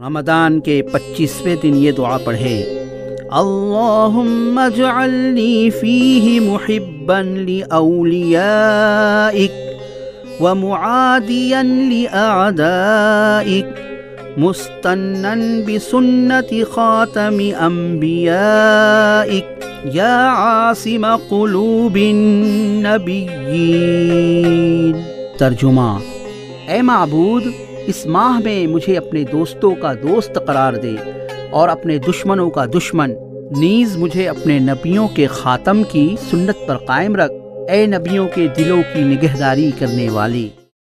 رمضان کے پچیسویں دن یہ دعا پڑھے، اللہم اجعلنی فیہ محبا لأولیائک ومعادیا لأعدائک مستنن بسنت خاتم انبیائک، یا عاصم قلوب النبیین۔ ترجمہ اے معبود اس ماہ میں مجھے اپنے دوستوں کا دوست قرار دے اور اپنے دشمنوں کا دشمن۔ نیز مجھے اپنے نبیوں کے خاتم کی سنت پر قائم رکھ۔ اے نبیوں کے دلوں کی نگہداری کرنے والی۔